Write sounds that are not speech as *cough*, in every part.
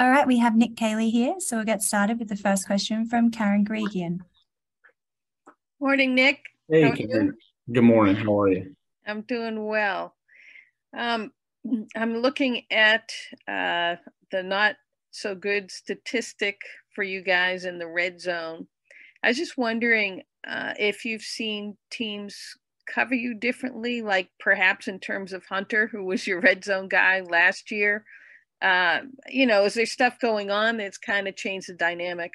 All right, we have Nick Caley here, so we'll get started with the first question from Karen Guregian. Morning, Nick. Hey, Karen. Good morning. How are you? I'm doing well. Um, I'm looking at uh, the not so good statistic for you guys in the red zone. I was just wondering uh, if you've seen teams cover you differently, like perhaps in terms of Hunter, who was your red zone guy last year. Uh, you know, is there stuff going on that's kind of changed the dynamic?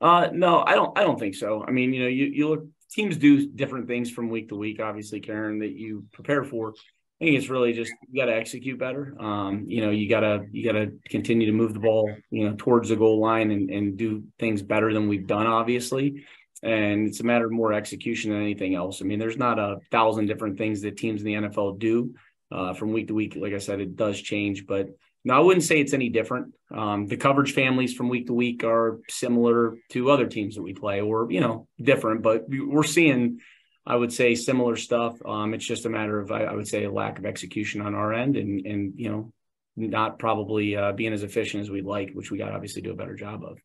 Uh, no, I don't. I don't think so. I mean, you know, you you look teams do different things from week to week. Obviously, Karen, that you prepare for. I think it's really just you got to execute better. Um, you know, you gotta you gotta continue to move the ball, you know, towards the goal line and and do things better than we've done, obviously. And it's a matter of more execution than anything else. I mean, there's not a thousand different things that teams in the NFL do uh, from week to week. Like I said, it does change, but no, I wouldn't say it's any different. Um, the coverage families from week to week are similar to other teams that we play, or you know, different. But we're seeing I would say similar stuff. Um, it's just a matter of, I, I, would say, a lack of execution on our end, and and you know, not probably uh, being as efficient as we'd like, which we got obviously do a better job of.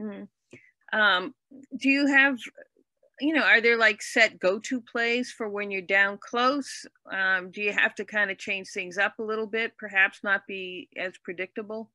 Mm-hmm. Um, do you have, you know, are there like set go-to plays for when you're down close? Um, do you have to kind of change things up a little bit, perhaps not be as predictable?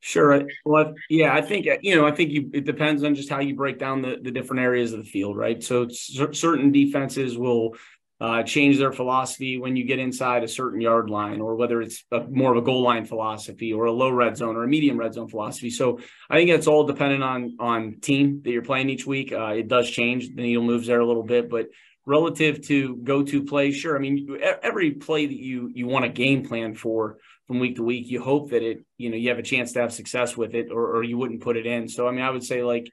Sure. Well, yeah, I think you know. I think you. It depends on just how you break down the, the different areas of the field, right? So certain defenses will uh, change their philosophy when you get inside a certain yard line, or whether it's a, more of a goal line philosophy, or a low red zone, or a medium red zone philosophy. So I think it's all dependent on on team that you're playing each week. Uh, it does change. The needle moves there a little bit, but relative to go to play, sure. I mean, every play that you you want a game plan for from week to week, you hope that it, you know, you have a chance to have success with it or, or you wouldn't put it in. So, I mean, I would say like,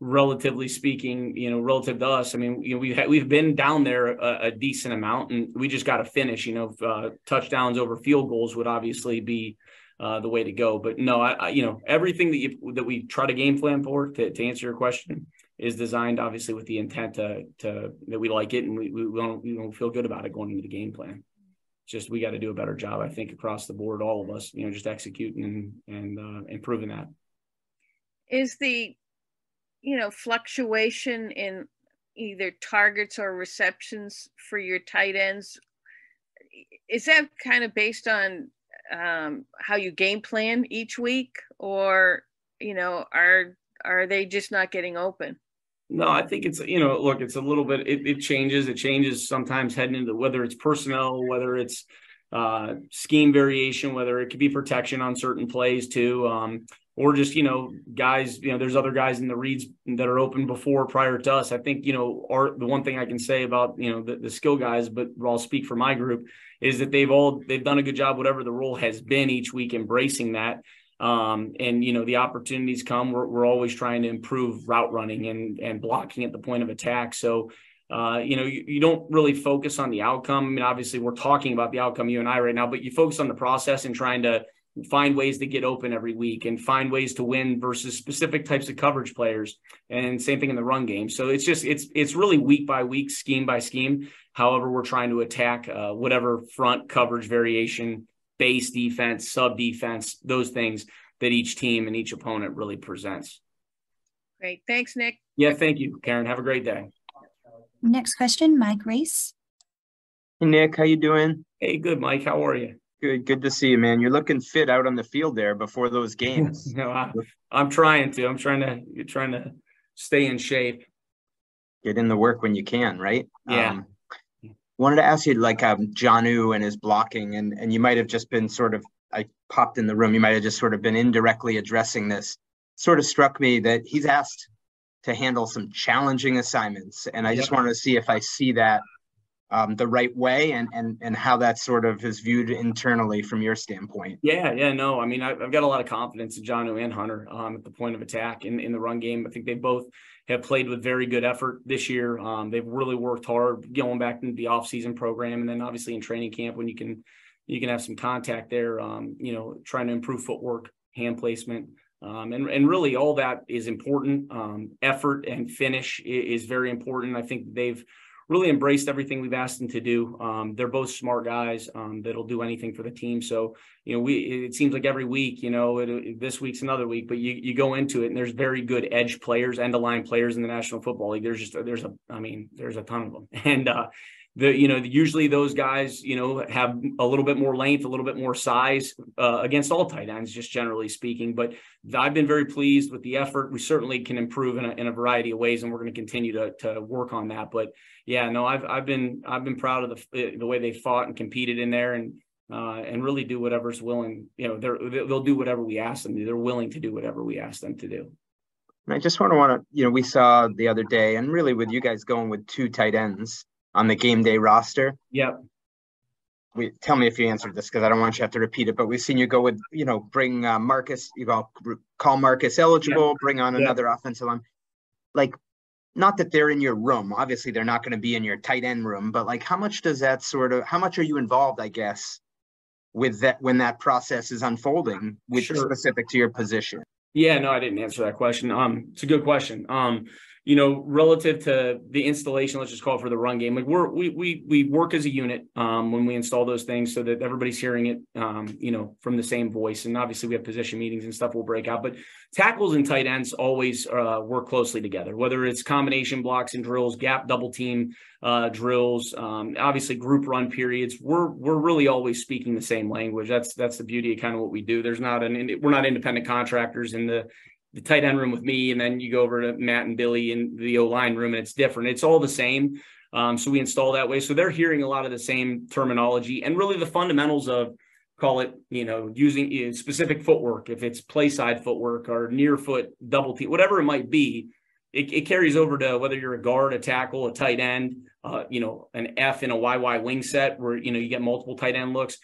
relatively speaking, you know, relative to us, I mean, you know, we've had, we've been down there a, a decent amount and we just got to finish, you know, uh, touchdowns over field goals would obviously be uh, the way to go. But no, I, I, you know, everything that you, that we try to game plan for to, to answer your question is designed obviously with the intent to, to, that we like it and we, we don't, we don't feel good about it going into the game plan just we got to do a better job, I think, across the board, all of us, you know, just executing and and uh, improving that. Is the, you know, fluctuation in either targets or receptions for your tight ends, is that kind of based on um, how you game plan each week, or you know, are are they just not getting open? No, I think it's you know, look, it's a little bit. It, it changes. It changes sometimes heading into whether it's personnel, whether it's uh, scheme variation, whether it could be protection on certain plays too, um, or just you know, guys. You know, there's other guys in the reads that are open before prior to us. I think you know, our, the one thing I can say about you know the, the skill guys, but I'll speak for my group, is that they've all they've done a good job, whatever the role has been each week, embracing that. Um, and you know the opportunities come. We're, we're always trying to improve route running and and blocking at the point of attack. So uh, you know you, you, don't really focus on the outcome. I mean, obviously we're talking about the outcome you and I right now, but you focus on the process and trying to find ways to get open every week and find ways to win versus specific types of coverage players. And same thing in the run game. So it's just it's it's really week by week, scheme by scheme. However, we're trying to attack uh, whatever front coverage variation base defense, sub defense, those things that each team and each opponent really presents. Great. Thanks, Nick. Yeah, thank you, Karen. Have a great day. Next question, Mike Reiss. Hey, Nick. How you doing? Hey, good, Mike. How are you? Good. Good to see you, man. You're looking fit out on the field there before those *laughs* games. no, I, I'm trying to. I'm trying to. You're trying to stay in shape. Get in the work when you can, right? Yeah. Um, wanted to ask you like um Jonnu and his blocking and and you might have just been sort of I popped in the room you might have just sort of been indirectly addressing this sort of struck me that he's asked to handle some challenging assignments and I yep. just wanted to see if I see that um, the right way and and and how that sort of is viewed internally from your standpoint. Yeah, yeah, no, I mean I've, I've got a lot of confidence in John and Hunter um, at the point of attack in in the run game. I think they both have played with very good effort this year. Um, they've really worked hard going back into the offseason program, and then obviously in training camp when you can you can have some contact there. Um, you know, trying to improve footwork, hand placement. Um, and, and really all that is important. Um, effort and finish is, is, very important. I think they've really embraced everything we've asked them to do. Um, they're both smart guys um, that'll do anything for the team. So, you know, we it seems like every week, you know, it, this week's another week, but you you go into it and there's very good edge players, end of line players in the National Football League. There's just there's a I mean there's a ton of them, *laughs* and uh, the you know usually those guys you know have a little bit more length a little bit more size uh, against all tight ends just generally speaking. But i've been very pleased with the effort. We certainly can improve in a, in a variety of ways and we're going to continue to, to work on that. But yeah no i've i've been i've been proud of the the way they fought and competed in there and uh, and really do whatever's willing you know they're they'll do whatever we ask them to they're willing to do whatever we ask them to do. And I just want to want to, you know, we saw the other day, and really with you guys going with two tight ends, on the game day roster. Yep. We tell me if you answered this because I don't want you to have to repeat it. But we've seen you go with, you know, bring uh, Marcus, you know, call Marcus eligible, yep. bring on yep. another offensive line. Like, not that they're in your room. Obviously, they're not going to be in your tight end room. But like, how much does that sort of? How much are you involved? I guess with that when that process is unfolding, which sure. specific to your position. Yeah, no, I didn't answer that question. Um, it's a good question. Um, you know, relative to the installation, let's just call it for the run game. Like we're we we we work as a unit um, when we install those things so that everybody's hearing it, um, you know, from the same voice. And obviously, we have position meetings and stuff. We'll break out, but tackles and tight ends always uh, work closely together. Whether it's combination blocks and drills, gap double team uh, drills, um, obviously group run periods. We're we're really always speaking the same language. That's that's the beauty of kind of what we do. There's not an we're not independent contractors in the the tight end room with me, and then you go over to Matt and Billy in the O line room, and it's different. It's all the same. Um, so we install that way. So they're hearing a lot of the same terminology and really the fundamentals of call it, you know, using specific footwork, if it's play side footwork or near foot double T, whatever it might be, it, it, carries over to whether you're a guard, a tackle, a tight end, uh, you know, an F in a YY wing set where, you know, you get multiple tight end looks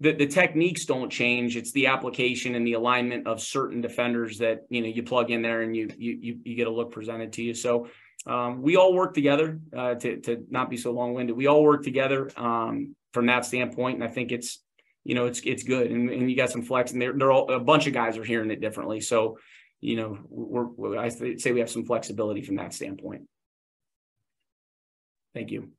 the, the techniques don't change. It's the application and the alignment of certain defenders that you know you plug in there and you you you, get a look presented to you. So um, we all work together uh, to to not be so long winded. We all work together um, from that standpoint, and I think it's you know it's it's good. And, and you got some flex, and they're, they're all a bunch of guys are hearing it differently. So you know we're, we're I say we have some flexibility from that standpoint. Thank you.